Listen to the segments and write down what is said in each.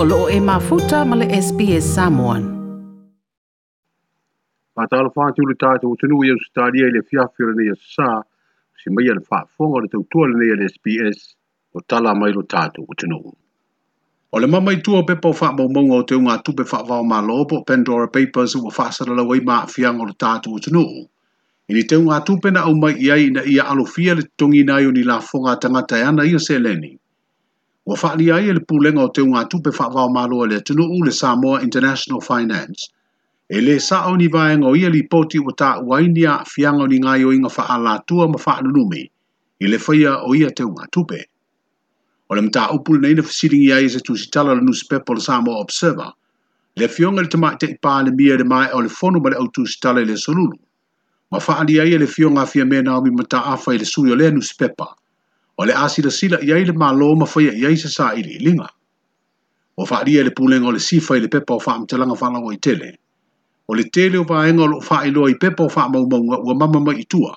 o loo e mafuta ma le SPS Samoan. Mātalo whātulu tātou tunu i au staria i le fiafira nei a sā, si mai al whaafonga le tautua le nei le SPS, o tala mai lo tātou o tunu. O le mamai tua pepa o whaamaumanga o te unga tupe whaavao mā lopo Pandora Papers ua whaasara lau ai maa fianga o tātou o tunu. I ni te unga tupe na au mai iai na ia alofia le tongina i o ni la whonga tangata ana i o seleni. Ua whaali ai e le pūlenga o te unga tupe whaavao malo le tunu le Samoa International Finance. E le o ni vaenga o ia li poti o tā uainia fianga ni ngai o inga whaalatua ma whaalunumi i le whaia o ia te unga tupe. O le mta upul nei na fisiringi ai se tūsitala le newspaper le Samoa Observer, le fionga le tamai te ipa le mia le mai o le fono ma le au tūsitala le solulu. Ma whaali ai e le fionga fia mena o mi mta awha i le suyo le newspaper – o le asila sila i aile ma lo ma fai i aise sa i linga. O fa ria le pulenga o le sifa i le pepa o faa mtelanga fala o i tele. O le tele o va enga o faa i loa i pepa o faa maumaunga ua mama mai i tua.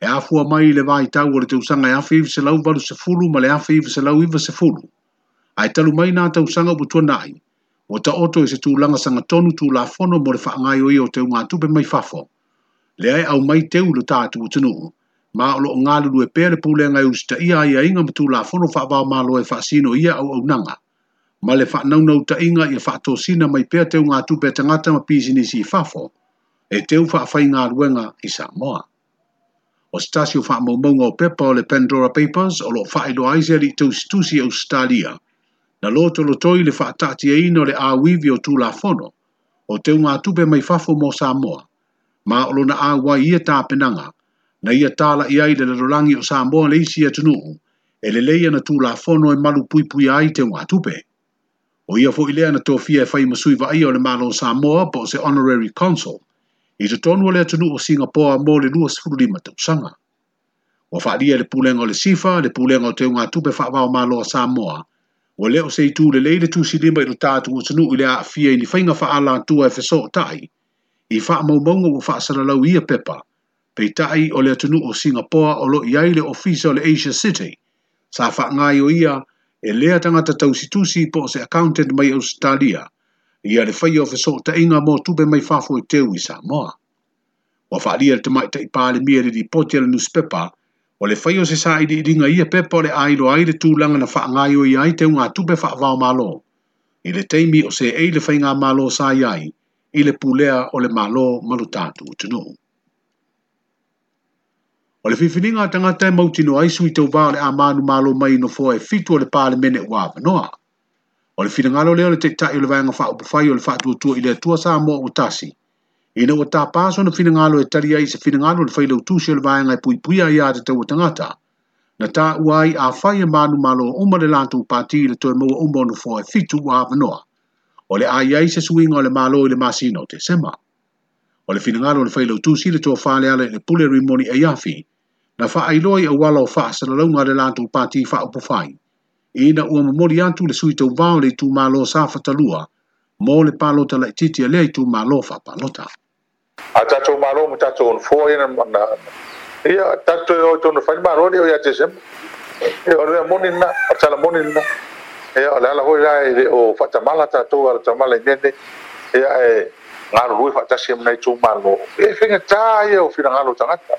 E afua mai i le vai tau o le tausanga e afi iwa se lau valu se fulu ma le afi iwa se lau iwa se fulu. A e talu mai nā usanga o butua nai. O ta oto e se tūlanga sanga tonu tū la fono mo le faa ngai o i o te unga tupe mai fafo. Le ai au mai teulu tātu o tenuu ma o loo galulu e pea le pulega i usitaʻia ai aiga ma tulafono faavaomālo e faasino ia au au aunaga ma le faanaunau taʻiga ia faatosina mai pe pea teugatupe e tagata ma pisinisi i fafo e teu faafaigaluega i samoa o se tasi o faamaumauga o pepa o le pandora papers o loo faailoa ai se ali i tausitusi ausitalia na lo tolotoi le faataatiaina e o le auivi o tulafono o teugatupe mai fafo mo samoa ma o lona auai ia e tapenaga na ia tala ia i le lalolangi o Samoa le isi e tunuu, e le leia na tū fono e malu pui pui ai te ngā tupe. O ia fo lea na tofia e fai masui wa o le malo Samoa po se Honorary Consul, i te tonua lea tunu o Singapore mo le lua sifuru lima tausanga. O whaaria le pūlenga o le sifa, le pūlenga o te ngā tupe whaava o malo Samoa, o leo se i tū le leile tū si lima i lo tātu o tunu i lea a whia i ni whainga wha ala tua e whesok tai, i wha maumonga o wha ia pepa, peitai o le atunu o Singapore o lo iai le ofisa o le Asia City. Sa wha ngai o ia, e lea tangata tausitusi po se accountant mai Australia, ia le whai o fesok ta inga mō tupe mai whafo i teo i Samoa. Wa wha lia te mai tei pāle mia le dipote le newspaper, o le whai o se sai di ringa ia pepa o le ailo aile tūlanga na wha ngai o iai te unga tupe wha vau malo. I le teimi o se ei le whai ngā malo sa iai, i le pulea o le malo malutatu utunuhu. O le fifininga a tangata e mauti no aisu i tau vāle a manu malo mai no fōe fitu o le pāle mene wā vanoa. O le finangalo leo le tektai o le vāenga wha upofai o le wha tuatua i le atua sā mō o tasi. Ina o tā pāso na finangalo e tari ai se finangalo le whaila utusi o le vāenga e pui pui a i āte tau o tangata. Na tā uai a whai a e manu malo o umma le lantu pāti i le toi mō umma o no fōe fitu wā vanoa. O le ai ai se suinga o le malo i le masino te sema. O le finangalo le whaila utusi le toa whale ale le pule rimoni e yafi. na faailoa ia uala o faasalalauga a le latou pati faapufai ina ua momoli atu le sui tauvao le itumālo sa fatalua mo le palota laʻitiiti a lea itumālo faapalota a tatou mālo ma tatou ona foa ia na ia tatou e o tonu fai mālo ni e o ia december ia o lea moni na a tala moni na ia e o le ala hoi la e o faatamala tatou ala tamala i nene ia e galolue faatasi amenai tumālo ia e fegatā ia o finagalo tagata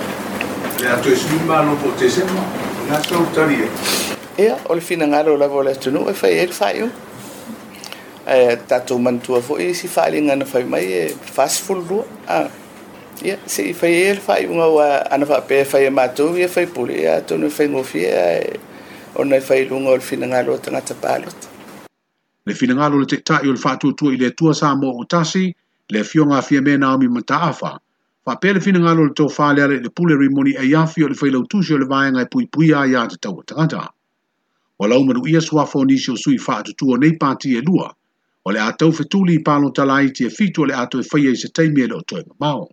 atoesmi malofo tese ma ona tautalia ia o le finagalo la o tu nu e fai ai le faaiu e tatou manatua foʻi si faaligana fai mai e fasefululua a ia seʻi fai e le faaiuga ua ana faapea fai e matou ia fai pule ia tonu e faigofia e ona e failuga o le finagalo o tagata palota le finagalo o le taʻitaʻi o le tu i le atua sa mo o tasi le afioga afia me naomi mataafa fa pele fina ngalo le tofa le ale le pule rimoni e yafi o le fai lau tushio le vaenga e pui pui a ya te tau atakata. O lau manu ia sua fo nisi o sui fa atu tuo nei pati e lua, o le atau fetuli i palo talai ti e fitu o le atu e fai e se teimi e le o toi mamao.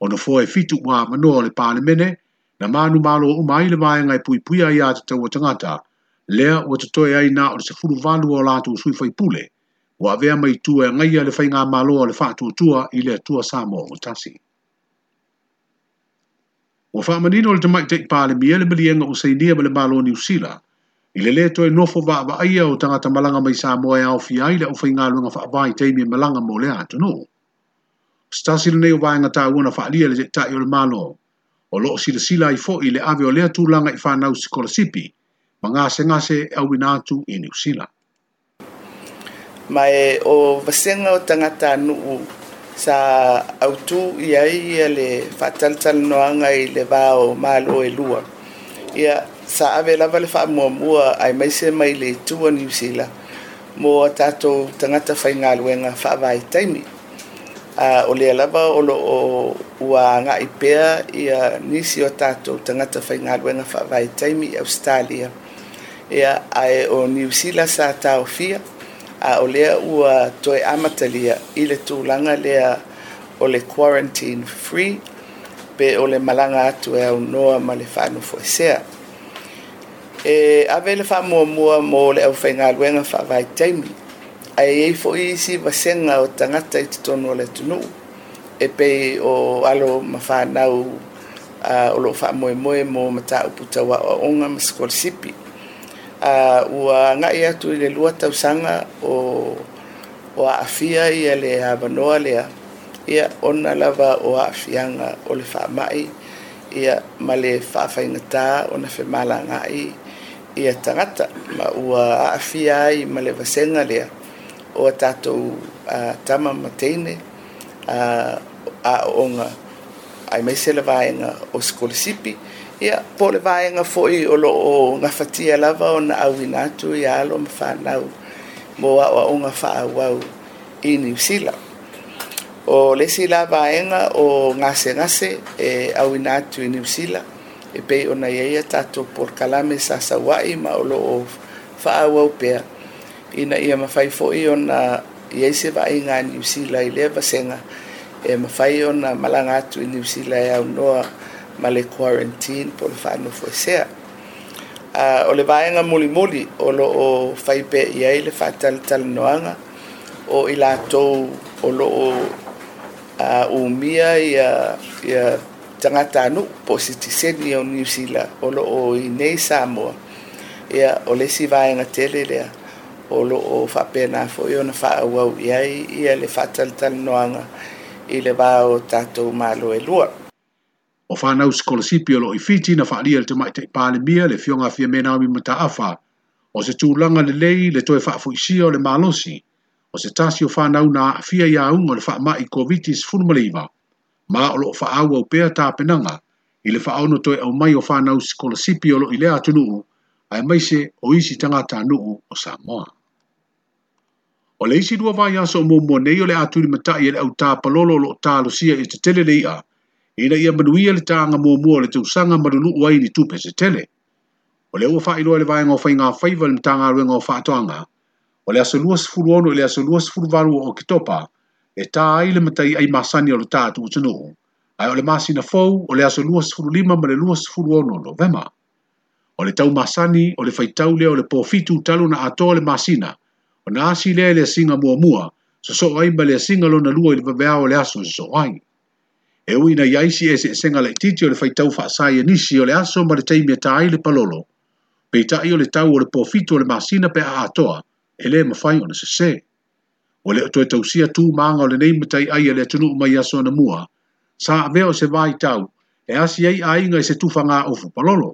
O na fo e fitu wa manua o le pale mene, na manu malo o umai le vaenga e pui pui a ya te tau atakata, lea o te toi ai na o le se furu valu o lato o sui fai pule, wa vea mai tua ngai le fai ngā malo o le fatu atu tua i le atua sa mo o tasi. Wa fa manino le tamai tek pale mi ele bili enga usai nia bale balo ni usila. I le leto e nofo va va aia o tangata malanga mai sa moe au fi ai le ufa inga lunga fa avai teimi e malanga mo le atu no. Stasi le neo vai ngata uona fa alia le zekta o le malo. O loo sila sila i fo i le ave o lea tu langa i fa nau si kola sipi. Ma ngase ngase e au inatu i ni usila. Mae o vasenga o tangata nuu sa autu ia ia le fatal no anga i le va o mal o elua ia sa ave la vale fa mo mo ai mai se mai le tu o New Zealand mo tato tangata fai ngā luenga fa vai taimi a uh, ole ala ba o lo o wa nga ipea ia nisi o tato tangata fai ngā luenga fa vai taimi Australia ia ai o New sila sa tau fia a o lea ua toe amatalia i le tulaga lea o le quarantine free pe o le malaga atu e aunoa ma le faanofo esea e ave le faamuamua mo le ʻaufaigaluega faavaetaimi ae ai e foʻi isi vasega o tagata i totonu o le atunuu e pei o alo ma fanau uh, o loo faamoemoe mo mataupu tauaʻoaʻoga ma sikolesipi a ua ngai atu i le lua tausanga o o afia i a le hawanoa lea ia ona lava o afianga o le whaamai ia ma le whaafaingatā o na whemala ngai ia tangata ma ua afia i ma le vasenga lea o a tātou a tama mateine a, a onga ai mai selavaenga o skolisipi ia po le vaega foʻi o loo gafatia lava ona auina atu ia alo ma fanau mo aʻoaʻoga faauau i niusila o lesi la vaega o gasegase e auina atu i niusila e pei ona ia ia tatou polokalame sa sauaʻi ma o loo faauau pea ina ia mafai foʻi ona iai se vaaiga a niusila i lea vasega e mafai ona malaga atu i niusila e aunoa ma le quarantine po le whanofo e sea. Uh, ah, o le vaenga muli muli o lo o whaipe i ai le whātalitali noanga o i lātou o lo o uh, umia i a, i a tangata anu po sitiseni o New Zealand o lo o i nei Samoa ia o le si vaenga tele lea o lo o whapena fo i ona whaauau i ai ia le whātalitali noanga i le o tātou mālo e lua. O whanau skolasipio lo i Fiji na whaalia le tamai tei mia le fionga fia mena mi mataafa. O se tūlanga le lei le toe whaafu isia sio le malosi. O se tasi o whanau na fia ia unga le whaama i kovitis fulmaliva. Ma o lo whaau au pēr tā penanga. I le whaono toe au mai o whanau skolasipio lo i lea tunuu. Ai maise o isi tangata nuu o Samoa. O le isi dua vai aso mō mō nei o le aturi matai e le au tā palolo lo tā sia i te teleleia. Ina ia manuia le tānga mua mua le tausanga marulu ai ni tupe se tele. O le ua whaeroa le vaenga o whainga faiva le mtanga ruenga o whaatoanga. O le aso sifuru ono e le aso lua sifuru varu o kitopa. E tā ai le matai ai masani o le tātu o Ai o le masina fau o le aso sifuru lima ma le lua sifuru ono novema. O le tau masani o le faitau lea o le pofitu talu na atoa le masina. O na asi lea le singa mua mua. So so ai ma le singa lona lua i le vaveao le aso so ai. e ui na iaisi e se e senga lai titi o le whaitau wha asai e nisi o le aso ma le teimi a e tai le palolo. Pei tai o le tau o le pofitu o le masina pe a atoa, e le fai o na se se. O le atoe tau sia tū maanga o le e neimatai ai a le atunu mai aso na mua, sa aveo se vai tau, e asi ei a inga i se tūwhanga o fu palolo,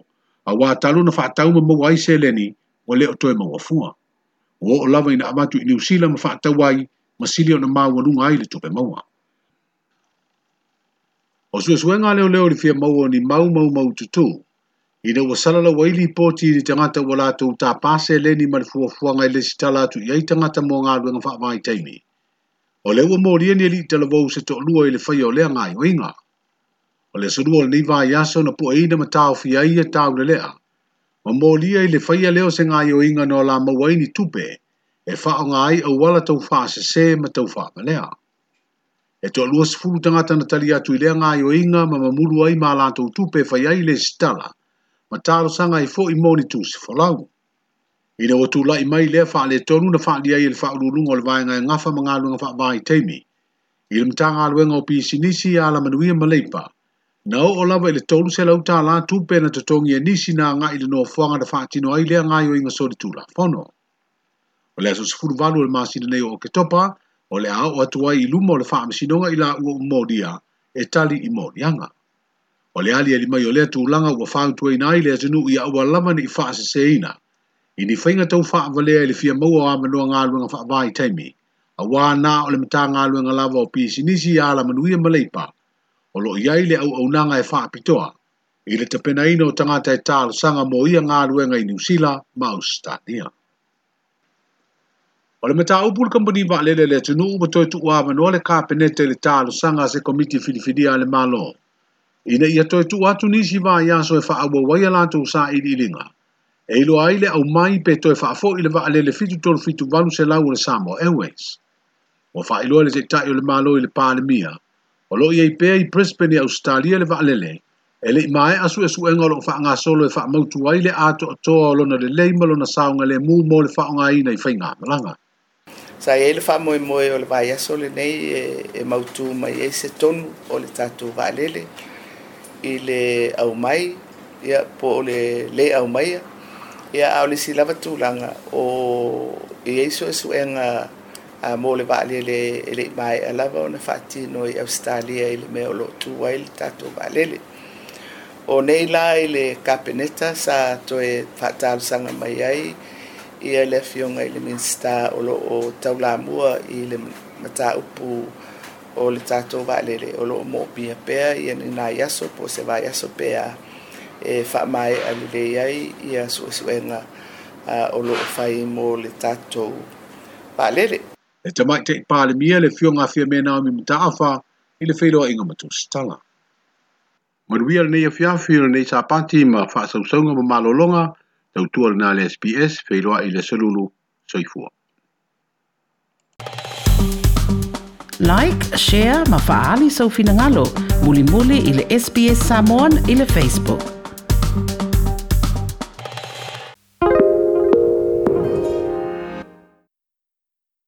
a wā talu na whaatau ma mau ai se leni, o le atoe mau afua. O o lawa ina amatu i niusila ma whaatau ai, masili o na maa walunga ai le tope maua. O sue sue ngā leo leo li fia mau ni mau mau mau tutu. I ne wasala la waili poti ni tangata wala tau ta pase le ni malifua fuanga ele si tala tu iai tangata mō ngā luenga wha mai teimi. O lewa mō li ni elita la vau se tok lua ele fai o lea ngā i winga. O le surua le ni vai yaso na pua ina ma tau fi ai e tau le lea. Ma mō lia ele fai a leo se ngā o inga no la mawaini tupe e wha o ngā ai au wala tau fa se se ma tau fa ma lea e to lua sifuru tangata na tali atu ilea ngā ioinga ma mamulu ai mā lanto utupe fai ai le sitala, ma tālo sanga i fo i moni tu si falau. Ine watu la mai lea fa'a le tonu na fa'a lia i le fa'a lulunga le vāinga e ngafa ma ngālu ngafa'a vāi teimi. Ile mtanga aluenga o pisi nisi a la manuia maleipa. Na o o lava i le tonu se lau tāla tupe na tatongi e nisi na ngā i le noa fuanga na tino ai lea ngā ioinga sori tula. Fono. O lea so sifuru valu le māsina nei o ketopa, o le ao atu ai i luma o le faa masinonga i la ua umodia e tali i modianga. O le ali elimai o lea tūlanga ua faa utuai e nai lea zinu i aua lama ni i faa se seina. tau faa valea ili fia maua a manua ngā luenga faa vai taimi. A wā nā o mta ngā luenga lava o pisi nisi a ala manuia maleipa. O lo iai le au au nanga e faa pitoa. Ile le tapena ino tangata e tālo sanga mo ia ngā luenga i New Zealand, Maustadia. Kan o lah. eh, le mataupu le kampani faalele le atunuu ua toe tuu amanoa le kapeneta i le talosaga a se komiti filifilia a le malo ina ia toe tuu atu nisi vaiaso e faauauai a latou saʻiliʻiliga e iloa ai le aumai pe toe faafoʻi le vaalele 7 selau o le samoa airways ua faailoa le taʻitaʻi o le malo i le palemia o loo lah. iai pea i brisbane i australia le vaalele eh, e leʻi mae asuʻesuʻega o loo faagasolo e faamautu ai le atoʻatoa o lona lelei ma lona saoga lemū mo le faaogāina i faigamalaga sa ia e le faamoemoe o le vaiaso lenei e, e mautū mai ai e se tonu o le tatou vaalele i le aumai ia po o le lē aumaia ia a o le silava tulaga o i ai e suʻesuʻega a mo le vaalele e leʻi maeʻa lava ona faatino i australia i le mea o loo tū ai le tatou vaalele o nei la i le kapeneta sa toe faatalosaga mai ai ia le afioga i le minista o loo taulamua i le mataupu o le tatou vaalele o loo moopia pea ia ninā iaso po se vaiaso pea e faamaeʻa lelei ai ia suʻesuʻega o loo fai mo le tatou vaalele e tamaʻitaʻi palemia le fioga afia me naomi mataafa i le feiloaʻiga ma tuusitala manuia lenei afiafi o lenei sapati ma faasausauga ma malologa لو تورنا على اس بي اس في الوائي لسلولو سيفوا لايك شير ما فعالي سوفي نغالو مولي مولي الى اس بي اس سامون الى فيسبوك